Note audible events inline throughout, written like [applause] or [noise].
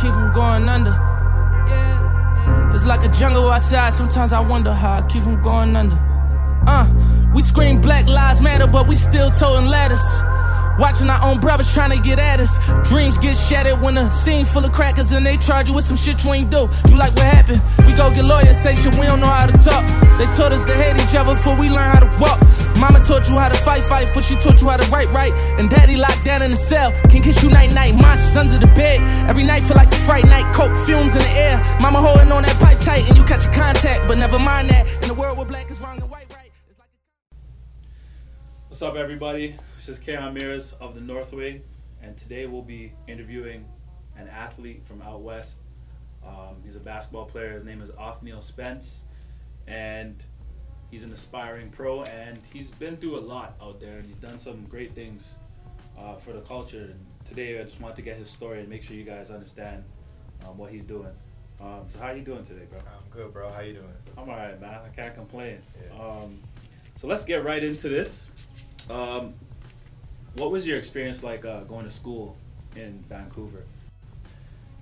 keep from going under. It's like a jungle outside, sometimes I wonder how I keep from going under. Uh, we scream Black Lives Matter, but we still towing ladders. Watching our own brothers trying to get at us. Dreams get shattered when a scene full of crackers and they charge you with some shit you ain't do. You like what happened? We go get lawyers, say shit we don't know how to talk. They taught us to hate each other before we learn how to walk. Mama taught you how to fight, fight, before she taught you how to write, right. And daddy locked down in the cell, can kiss you night, night. Monsters under the bed. Every night feel like a fright night. Coke fumes in the air. Mama holding on that pipe tight and you catch a contact. But never mind that. In the world where black is right. What's up, everybody? This is Keon Mears of the Northway, and today we'll be interviewing an athlete from out west. Um, he's a basketball player. His name is Othniel Spence, and he's an aspiring pro. And he's been through a lot out there, and he's done some great things uh, for the culture. And today, I just want to get his story and make sure you guys understand um, what he's doing. Um, so, how you doing today, bro? I'm good, bro. How you doing? I'm alright, man. I can't complain. Yeah. Um, so let's get right into this. Um, what was your experience like uh, going to school in Vancouver?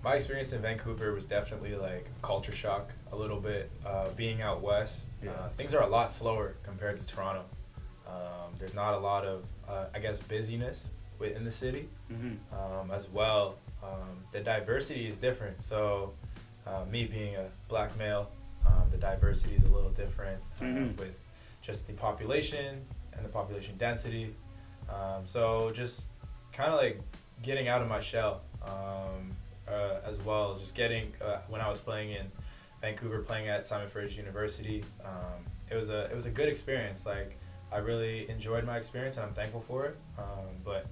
My experience in Vancouver was definitely like culture shock a little bit. Uh, being out west, Yeah. uh, things are a lot slower compared to Toronto. Um, there's not a lot of, uh, I guess, busyness within the city. Mm-hmm. um, as well. Um, the diversity is different. So, uh, me being a black male, um, the diversity is a little different uh, Mhm. with just the population and the population density. Um, so, just kind of like getting out of my shell um, uh, as well. Just getting uh, when I was playing in Vancouver, playing at Simon Fraser University, um, it was a it was a good experience. Like I really enjoyed my experience, and I'm thankful for it. Um, but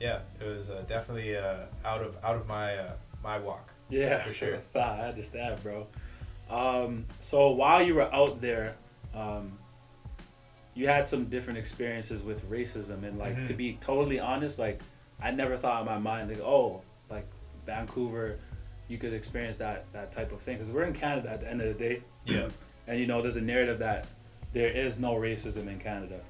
yeah, it was uh, definitely uh, out of out of my uh, my walk. Yeah, For sure. [laughs] I understand, bro. Um, so while you were out there, um, you had some different experiences with racism, and like to Mhm. be totally honest, like I never thought in my mind, like, oh, like Vancouver, you could experience that that type of thing because we're in Canada at the end of the day. Yeah. [clears throat] and you know, there's a narrative that there is no racism in Canada.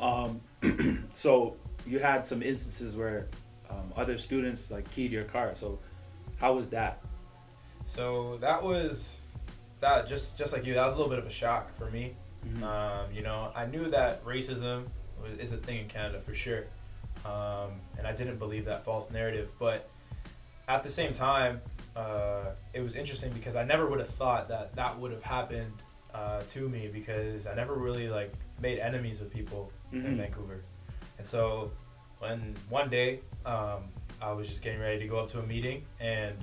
Um, [clears throat] so you had some instances where um, other students like keyed your car. So how was that? So that was that just just like you. That was a little bit of a shock for me. Mhm. Um, you know, I knew that racism was, is a thing in Canada for sure, um, and I didn't believe that false narrative. But at the same time, uh, it was interesting because I never would have thought that that would have happened uh, to me because I never really like made enemies with people in Mhm. Vancouver, and so when one day um, I was just getting ready to go up to a meeting and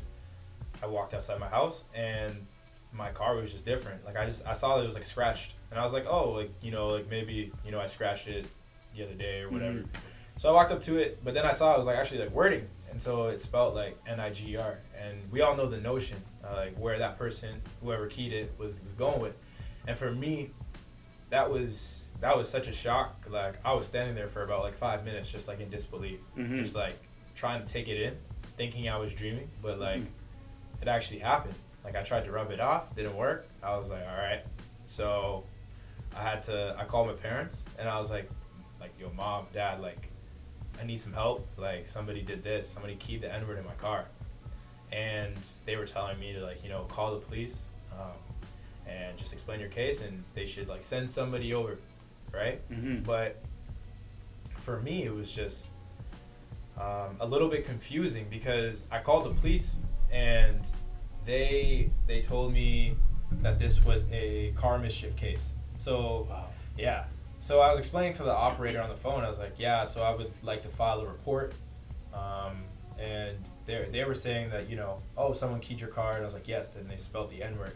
I walked outside my house and my car was just different. Like I just I saw that it was like scratched, and I was like, oh, like you know, like maybe you know I scratched it the other day or whatever. Mhm. So I walked up to it, but then I saw it was like actually like wording, and so it spelled like N I G R, and we all know the notion uh, like where that person, whoever keyed it, was, was going with, and for me, that was that was such a shock. Like I was standing there for about like five minutes, just like in disbelief, Mhm. just like trying to take it in, thinking I was dreaming, but like Mhm. it actually happened. Like I tried to rub it off, didn't work. I was like, all right. So I had to. I called my parents, and I was like, like, yo, mom, dad, like, I need some help. Like somebody did this. Somebody keyed the N word in my car, and they were telling me to like, you know, call the police, um, and just explain your case, and they should like send somebody over, right? Mhm. But for me, it was just um, a little bit confusing because I called the police and they they told me that this was a car mischief case. So Wow. yeah. So I was explaining to the operator on the phone. I was like, yeah. So I would like to file a report. Um, and they they were saying that you know, oh, someone keyed your car, and I was like, yes. Then they spelled the N word,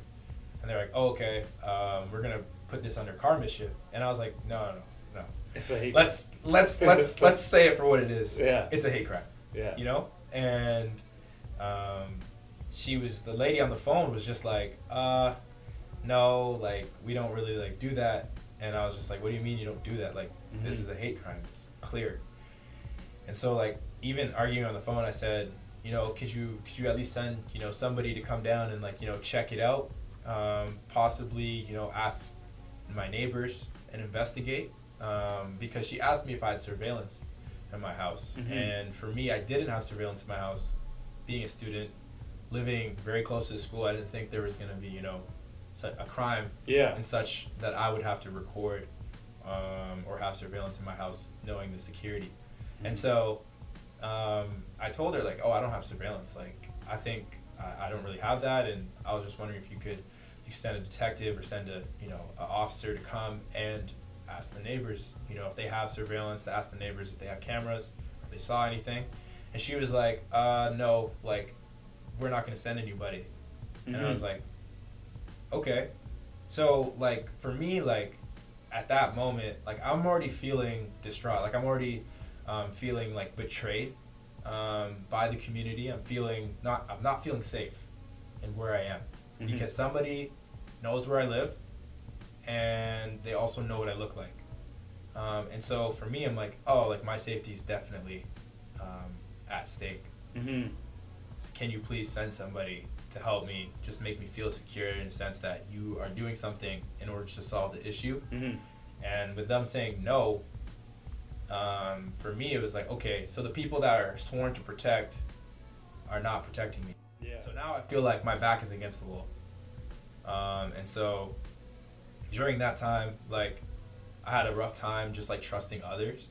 and they're like, oh, okay, um, we're gonna put this under car mischief. And I was like, no, no, no, no. It's a hate. Let's let's let's [laughs] let's say it for what it is. Yeah. It's a hate crime. yeah. You know? And um, she was the lady on the phone was just like, uh, no, like we don't really like do that. And I was just like, what do you mean you don't do that? Like this Mhm. is a hate crime. It's clear. And so like even arguing on the phone, I said, you know, could you could you at least send you know somebody to come down and like you know check it out, um, possibly you know ask my neighbors and investigate um, because she asked me if I had surveillance in my house, Mhm. and for me, I didn't have surveillance in my house, being a student, living very close to the school, I didn't think there was gonna be you know a crime Yeah. and such that I would have to record um, or have surveillance in my house, knowing the security. And so um, I told her like, oh, I don't have surveillance. Like I think I, I don't really have that, and I was just wondering if you could you send a detective or send a you know an officer to come and ask the neighbors, you know, if they have surveillance, to ask the neighbors if they have cameras, if they saw anything. And she was like, uh, no, like we're not gonna send anybody. And I was like, okay. So like for me, like at that moment, like I'm already feeling distraught. Like I'm already um, feeling like betrayed um, by the community. I'm feeling not. I'm not feeling safe in where I am Mhm. because somebody knows where I live, and they also know what I look like. Um, and so for me, I'm like, oh, like my safety is definitely um, at stake Mhm. Can you please send somebody to help me just make me feel secure in the sense that you are doing something in order to solve the issue Mhm. and with them saying no um, for me it was like okay so the people that are sworn to protect are not protecting me Yeah. so now i feel like my back is against the wall um, and so during that time like i had a rough time just like trusting others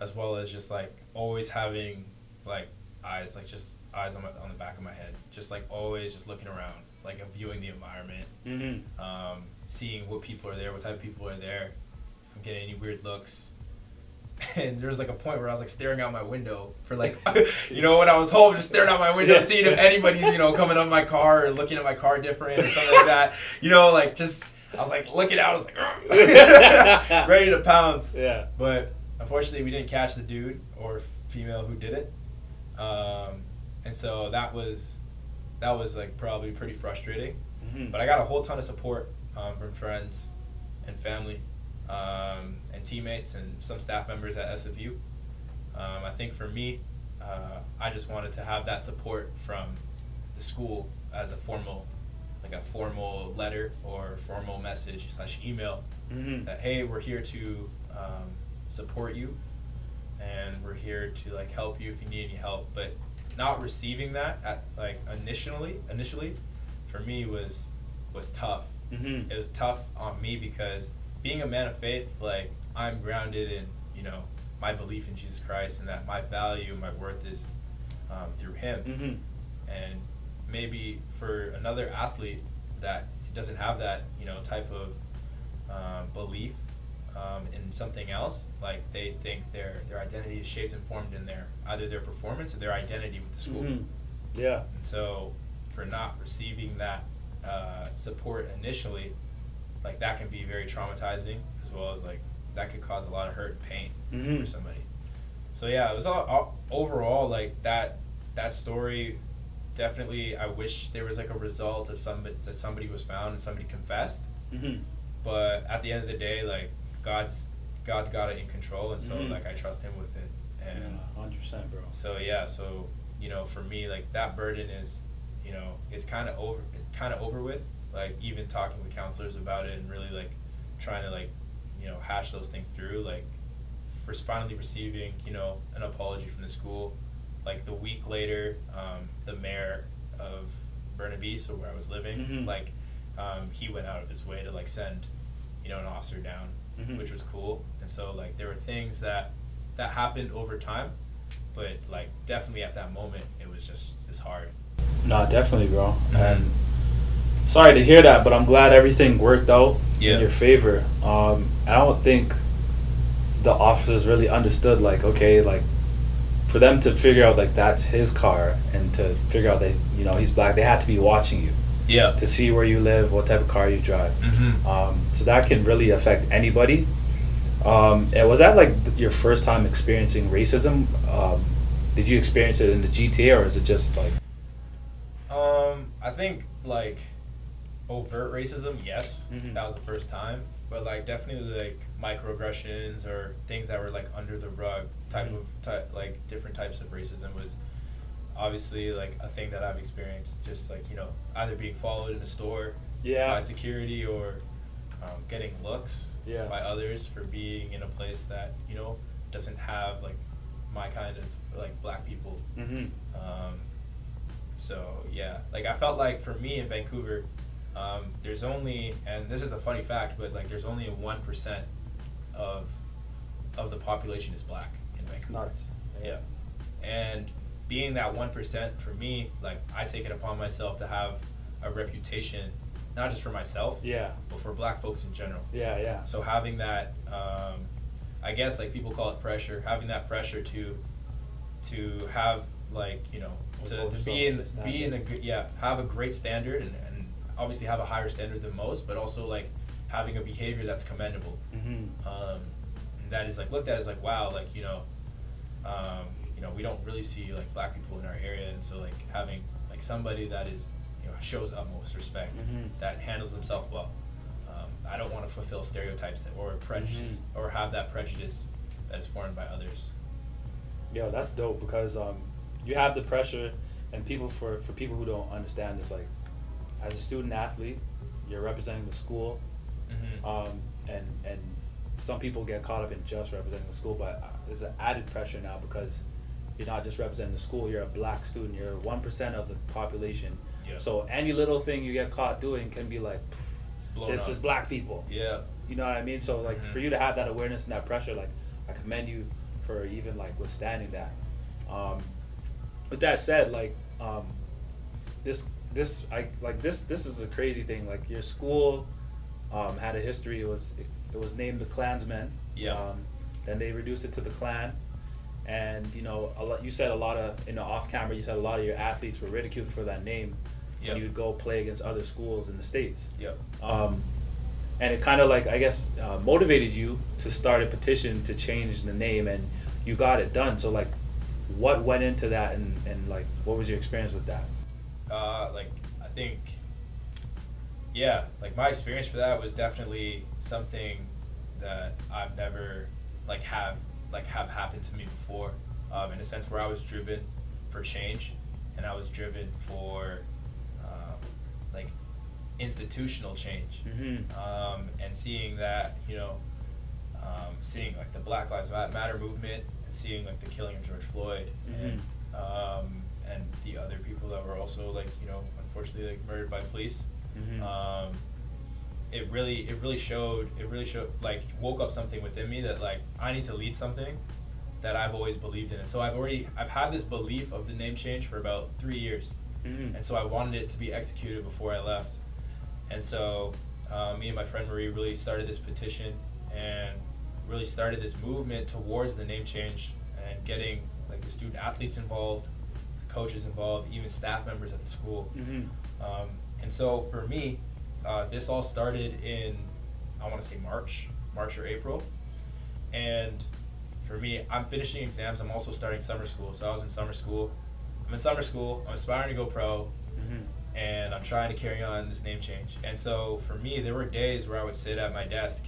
as well as just like always having like eyes like just eyes on, my, on the back of my head just like always just looking around like viewing the environment Mhm. um, seeing what people are there what type of people are there if i'm getting any weird looks [laughs] and there was like a point where I was like staring out my window for like, [laughs] you know, when I was home, just staring out my window, Yeah. seeing if anybody's, you know, coming up my car or looking at my car different or something like that. [laughs] You know, like just, I was like looking out, I was like, ready to pounce. Yeah. But unfortunately, we didn't catch the dude or female who did it, um, and so that was that was like probably pretty frustrating. Mhm. But I got a whole ton of support um, from friends and family um, and teammates and some staff members at SFU. Um, I think for me, uh, I just wanted to have that support from the school as a formal, like a formal letter or formal message slash email Mhm. that hey, we're here to um, support you, and we're here to like help you if you need any help. But not receiving that at like initially, initially, for me was was tough. Mhm. It was tough on me because being a man of faith, like I'm grounded in you know my belief in Jesus Christ and that my value, my worth is um, through Him Mhm. and maybe for another athlete that doesn't have that you know type of um, belief um, in something else like they think their their identity is shaped and formed in their either their performance or their identity with the school Mhm. Yeah. and so for not receiving that uh, support initially like that can be very traumatizing as well as like that could cause a lot of hurt and pain Mhm. for somebody so yeah it was all, all overall like that that story definitely i wish there was like a result of somebody that somebody was found and somebody confessed Mhm. but at the end of the day like god's god's got it in control and so Mhm. like i trust him with it and Yeah. Hundred percent, bro. so yeah, so you know, for me, like that burden is, you know, it's kind of over, it's kind of over with. Like even talking with counselors about it and really like trying to like, you know, hash those things through. Like, for finally receiving, you know, an apology from the school. Like the week later, um, the mayor of Burnaby, so where I was living, Mhm. like, um, he went out of his way to like send, you know, an officer down, Mhm. which was cool. And so like there were things that that happened over time, but like definitely at that moment it was just just hard. No, definitely, bro. Mhm. And sorry to hear that, but I'm glad everything worked out Yeah. in your favor. Um, I don't think the officers really understood, like, okay, like, for them to figure out like that's his car and to figure out that you know he's black, they had to be watching you Yeah. to see where you live, what type of car you drive. Mm-hmm. Um, so that can really affect anybody. Um, and was that like your first time experiencing racism? Um, did you experience it in the GTA or is it just like? Um, I think like overt racism, yes, Mhm. that was the first time. But like definitely like microaggressions or things that were like under the rug type Mhm. of type like different types of racism was obviously like a thing that I've experienced. Just like you know either being followed in a store Yeah. by security or um, getting looks Yeah. by others for being in a place that you know doesn't have like my kind of like black people Mm-hmm. um, so yeah, like I felt like for me in Vancouver, um, there's only and this is a funny fact, but like there's only one percent of of the population is black in It's Vancouver. nuts. Yeah. And being that 1% for me, like, I take it upon myself to have a reputation, not just for myself, Yeah. but for black folks in general. Yeah. Yeah. So having that, um, I guess, like, people call it pressure, having that pressure to, to have, like, you know, to, to be in, be in a good, yeah, have a great standard and, and obviously have a higher standard than most, but also, like, having a behavior that's commendable Mm-hmm. um, that is like looked at as like wow like you know um, you know we don't really see like black people in our area and so like having like somebody that is you know shows utmost respect Mhm. that handles himself well um, I don't want to fulfill stereotypes that, or prejudice or have that prejudice that is formed by others Yeah, that's dope because um, you have the pressure, and people for for people who don't understand this, like, as a student athlete, you're representing the school, mm-hmm. um, and and some people get caught up in just representing the school, but uh, there's an added pressure now because you're not just representing the school. You're a black student. You're one percent of the population. Yeah. So any little thing you get caught doing can be like, this up. is black people. yeah You know what I mean? So like Mhm. for you to have that awareness and that pressure, like I commend you for even like withstanding that. Um, with that said, like um, this this I like this this is a crazy thing. Like your school um, had a history. It was it, was named the Clansmen. Yeah. Um, then they reduced it to the Clan. And you know, a lot. You said a lot of in the off camera. You said a lot of your athletes were ridiculed for that name Yep. when you would go play against other schools in the states yep um, and it kind of like I guess uh, motivated you to start a petition to change the name, and you got it done. So like, what went into that, and, and like, what was your experience with that? uh, like I think, yeah, like my experience for that was definitely something that I've never like have like have happened to me before. Um, in a sense where I was driven for change, and I was driven for um, like institutional change, Mm-hmm. um, and seeing that you know, um, seeing like the Black Lives Matter movement, and seeing like the killing of George Floyd, and um, and the other people that were also like you know unfortunately like murdered by police. Mm-hmm. It really it really showed it really showed like woke up something within me that like I need to lead something that I've always believed in. And so I've already I've had this belief of the name change for about three years, mm-hmm. and so I wanted it to be executed before I left. And so uh, me and my friend Marie really started this petition and really started this movement towards the name change and getting like the student athletes involved, coaches involved, even staff members at the school. Mm-hmm. Um, and so for me, uh, this all started in, I want to say March, March or April. And for me, I'm finishing exams. I'm also starting summer school. So I was in summer school. I'm in summer school. I'm aspiring to go pro. Mm-hmm. And I'm trying to carry on this name change. And so for me, there were days where I would sit at my desk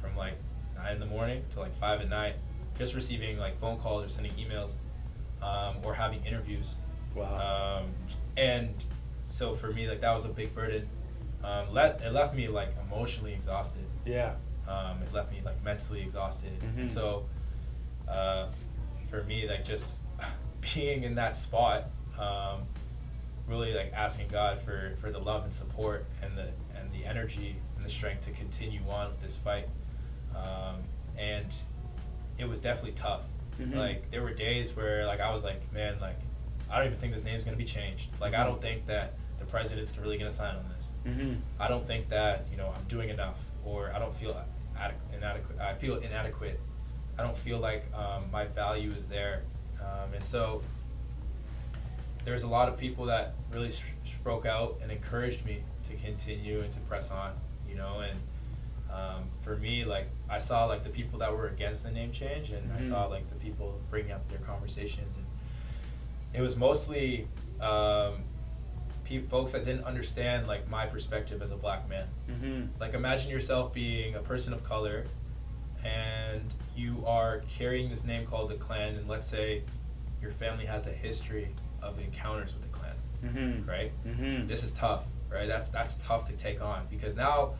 from like 9 in the morning to like 5 at night, just receiving like phone calls or sending emails um, or having interviews. Wow. Um, and so for me, like that was a big burden. Um, let, it left me like emotionally exhausted. yeah. Um, it left me like mentally exhausted. Mhm. And so uh, for me, like just [laughs] being in that spot, um, really like asking God for, for the love and support and the and the energy and the strength to continue on with this fight. Um, and it was definitely tough. Mhm. Like there were days where like I was like, man, like I don't even think this name's gonna be changed. Like I Mhm. don't think that the president's really gonna sign on this. Mm-hmm. I don't think that you know I'm doing enough, or I don't feel adequ- inadequate. I feel inadequate. I don't feel like um, my value is there, um, and so there's a lot of people that really s- spoke out and encouraged me to continue and to press on. You know, and um, for me, like I saw like the people that were against the name change, and I Mhm. saw like the people bringing up their conversations, and it was mostly. Um, folks that didn't understand like my perspective as a black man. Mm-hmm. Like imagine yourself being a person of color and you are carrying this name called the Clan and let's say your family has a history of encounters with the Klan, Mm-hmm. right? Mm-hmm. This is tough, right? That's that's tough to take on because now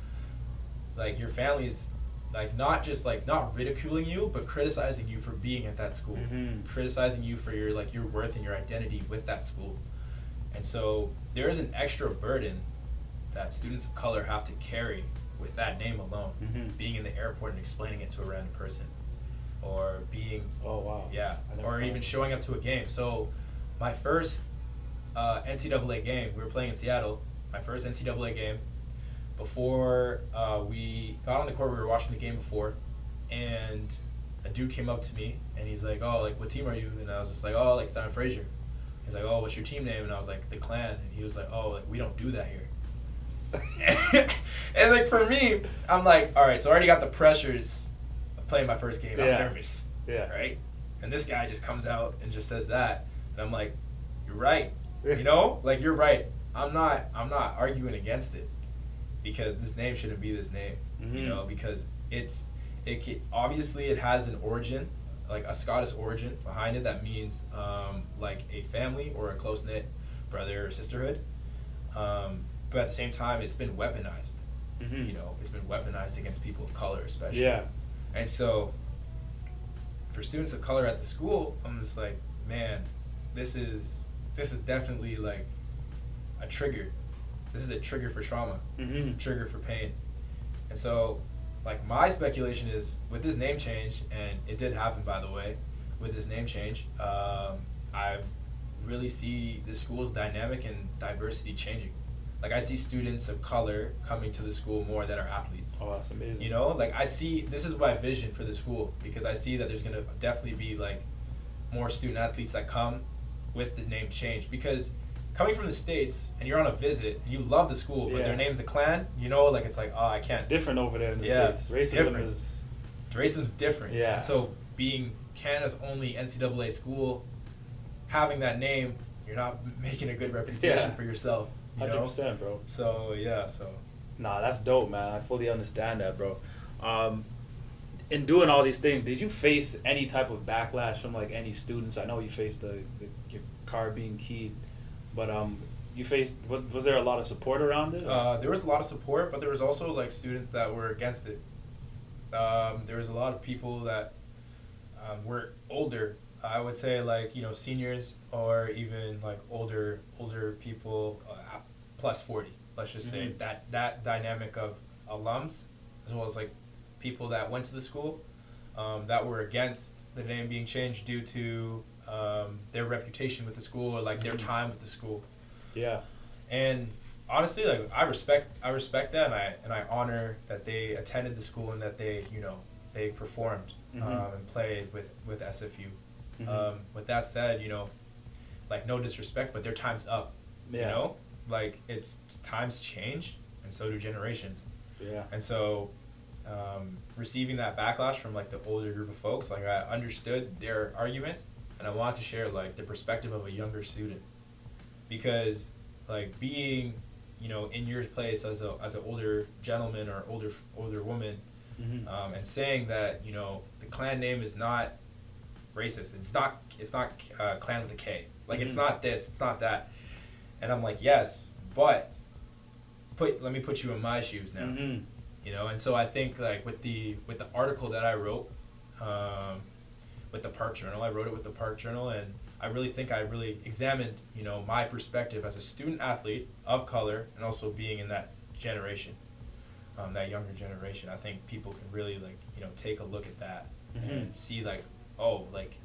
like your family's like not just like not ridiculing you but criticizing you for being at that school Mhm. criticizing you for your like your worth and your identity with that school And so there is an extra burden that students of color have to carry with that name alone. Mhm. Being in the airport and explaining it to a random person, or being Oh wow. yeah, or even showing up to a game. So, my first uh, NCAA game, we were playing in Seattle. My first NCAA game. Before uh, we got on the court, we were watching the game before, and a dude came up to me and he's like, "Oh, like what team are you?" And I was just like, "Oh, like Simon Fraser." He's like, "Oh, what's your team name?" And I was like, "The Clan." And he was like, "Oh, like we don't do that here." [laughs] and like for me, I'm like, all right, so I already got the pressures of playing my first game. Yeah. I'm nervous Yeah. right? And this guy just comes out and just says that, and I'm like, you're right. You know, like you're right. I'm not. I'm not arguing against it because this name shouldn't be this name. You Mhm. know, because it's it obviously it has an origin, like a Scottish origin behind it that means um, like a family or a close knit brother or sisterhood. Um, but at the same time, it's been weaponized. Mhm. You know, it's been weaponized against people of color, especially. Yeah. And so, for students of color at the school, I'm just like, man, this is this is definitely like a trigger. This is a trigger for trauma, Mhm. trigger for pain. And so, like my speculation is with this name change, and it did happen by the way, with this name change, um, I really see the school's dynamic and diversity changing. Like I see students of color coming to the school more that are athletes. Oh, that's amazing. You know, like I see this is my vision for the school because I see that there's gonna definitely be like more student athletes that come with the name change because coming from the states and you're on a visit and you love the school but Yeah. their name's a clan, you know, like it's like oh I can't. different over there in the Yeah, states. it's Racism different. is. Racism's different. Yeah. And so being Canada's only NCAA school, having that name, you're not [laughs] making a good reputation Yeah. for yourself. You Hundred know? percent, bro. So yeah, so Nah, that's dope, man. I fully understand that, bro. Um, in doing all these things, did you face any type of backlash from like any students? I know you faced the, the your car being keyed, but um, you faced was was there a lot of support around it? Uh, there was a lot of support, but there was also like students that were against it. Um, there was a lot of people that um, were older. I would say like you know seniors or even like older older people uh, plus forty. Let's just say Mhm. that that dynamic of alums as well as like people that went to the school um, that were against the name being changed due to um, their reputation with the school or like their Mhm. time with the school yeah, and honestly like i respect i respect that and i and i honor that they attended the school and that they you know they performed Mhm. um, and played with with sfu Mhm. um, with that said you know like no disrespect but their time's up you Yeah. know like it's times change and so do generations yeah, and so um, receiving that backlash from like the older group of folks like i understood their arguments and i wanted to share like the perspective of a younger student because like being you know in your place as a as an older gentleman or older older woman Mhm. um, and saying that you know the clan name is not racist it's not it's not uh, clan with a k like it's Mhm. not this it's not that and i'm like yes but put let me put you in my shoes now Mhm. you know and so i think like with the with the article that i wrote um, with the park journal i wrote it with the park journal and i really think i really examined you know my perspective as a student athlete of color and also being in that generation um, that younger generation i think people can really like you know take a look at that Mhm. and see like oh like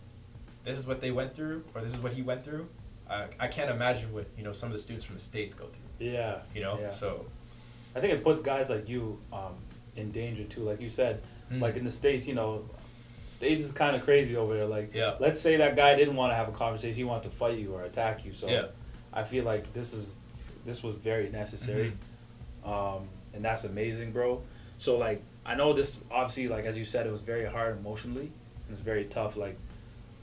this is what they went through or this is what he went through I, I can't imagine what you know some of the students from the states go through yeah. you know yeah. so I think it puts guys like you um, in danger too. Like you said, Mm. like in the states, you know, states is kind of crazy over there. Like, Yeah. let's say that guy didn't want to have a conversation; he wanted to fight you or attack you. So, Yeah. I feel like this is this was very necessary, Mm-hmm. um, and that's amazing, bro. So, like, I know this obviously, like as you said, it was very hard emotionally. It's very tough. Like,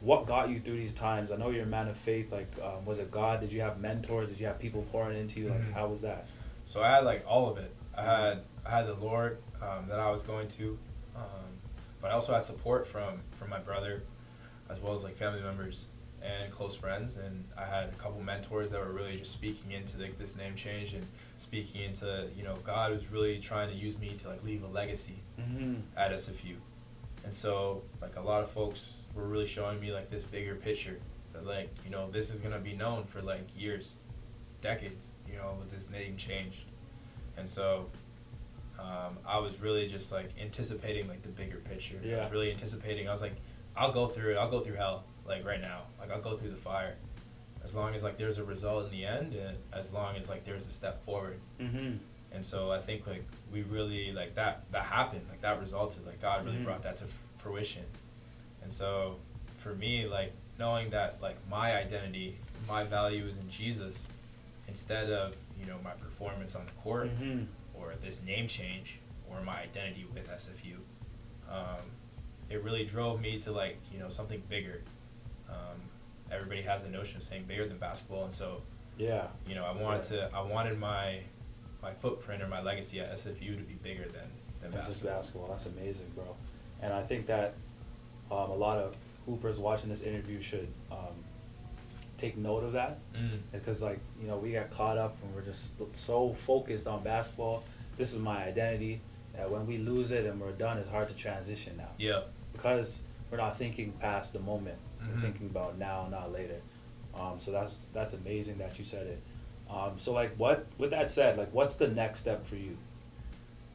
what got you through these times? I know you're a man of faith. Like, um, was it God? Did you have mentors? Did you have people pouring into you? Like, Mhm. how was that? So I had like all of it. I had I had the Lord um, that I was going to, um, but I also had support from from my brother, as well as like family members and close friends. And I had a couple mentors that were really just speaking into like this name change and speaking into you know God was really trying to use me to like leave a legacy Mm-hmm. at SFU. And so like a lot of folks were really showing me like this bigger picture that like you know this is gonna be known for like years decades. You know, with this name change, and so um, I was really just like anticipating like the bigger picture. I Yeah. was really anticipating. I was like, I'll go through it. I'll go through hell like right now. Like I'll go through the fire, as long as like there's a result in the end, and as long as like there's a step forward. Mm-hmm. And so I think like we really like that that happened like that resulted like God really Mhm. brought that to f- fruition. And so for me like knowing that like my identity, my value is in Jesus instead of, you know, my performance on the court Mm-hmm. This name change or my identity with SFU. Um, it really drove me to like, you know, something bigger. Um, everybody has the notion of saying bigger than basketball and so Yeah. you know, I wanted Yeah. to, I wanted my, my footprint or my legacy at SFU to be bigger than, than Than just basketball. basketball. That's amazing, bro. And I think that um, a lot of hoopers watching this interview should um, take note of that Mm, because, like, you know, we got caught up and we're just so focused on basketball. This is my identity. That when we lose it and we're done, it's hard to transition now yeah, because we're not thinking past the moment. We're Mhm. thinking about now, not later. Um, so that's that's amazing that you said it. Um, so like, what? With that said, like, what's the next step for you?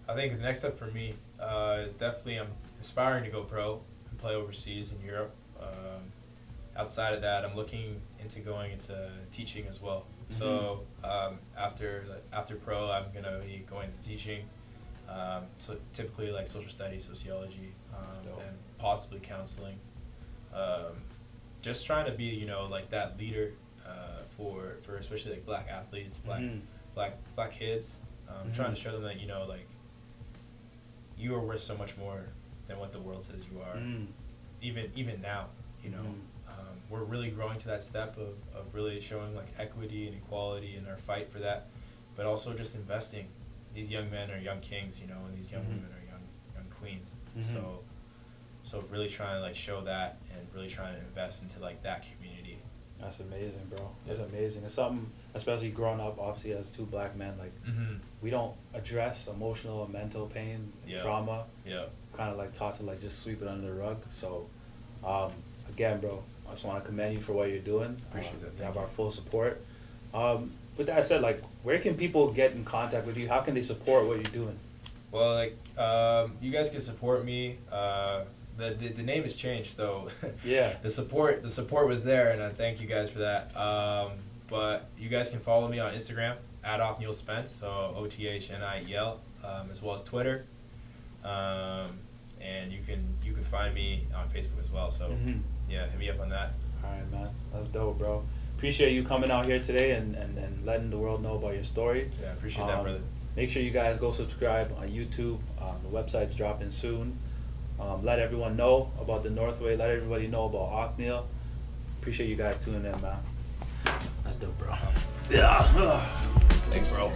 I think the next step for me, uh, is definitely I'm aspiring to go pro and play overseas in Europe. Um, outside of that, I'm looking into going into teaching as well. So um, after like, after pro, I'm gonna be going to teaching. Um, so typically like social studies, sociology, um, and possibly counseling. Um, just trying to be you know like that leader uh, for for especially like black athletes, black Mhm. black black kids. Um, Mhm. Trying to show them that you know like you are worth so much more than what the world says you are. Mm. Even even now, you know, Mhm. We're really growing to that step of, of really showing like equity and equality in our fight for that, but also just investing. These young men are young kings, you know, and these young Mhm. women are young young queens. Mhm. So so really trying to like show that and really trying to invest into like that community. That's amazing, bro. That's amazing. It's something, especially growing up, obviously as two black men, like Mm-hmm. we don't address emotional and mental pain, and Yeah. trauma. Yeah. Kind of like taught to like just sweep it under the rug. So, um, again, bro, I just want to commend you for what you're doing. Appreciate Um, that. You have our full support. Um, with that said, like, where can people get in contact with you? How can they support what you're doing? Well, like um, you guys can support me. Uh, the, the the name has changed, so [laughs] Yeah. the support the support was there, and I thank you guys for that. Um, but you guys can follow me on Instagram at Othniel Spence, so O T H N I E L, um, as well as Twitter. Um, and you can you can find me on Facebook as well. So Mhm. Yeah, hit me up on that. All right, man. That's dope, bro. Appreciate you coming out here today and, and, and letting the world know about your story. Yeah, appreciate that, Um, brother. Make sure you guys go subscribe on YouTube. Um, the website's dropping soon. Um, let everyone know about the Northway. Let everybody know about Othniel. Appreciate you guys tuning in, man. That's dope, bro. Awesome. Yeah. Thanks, bro.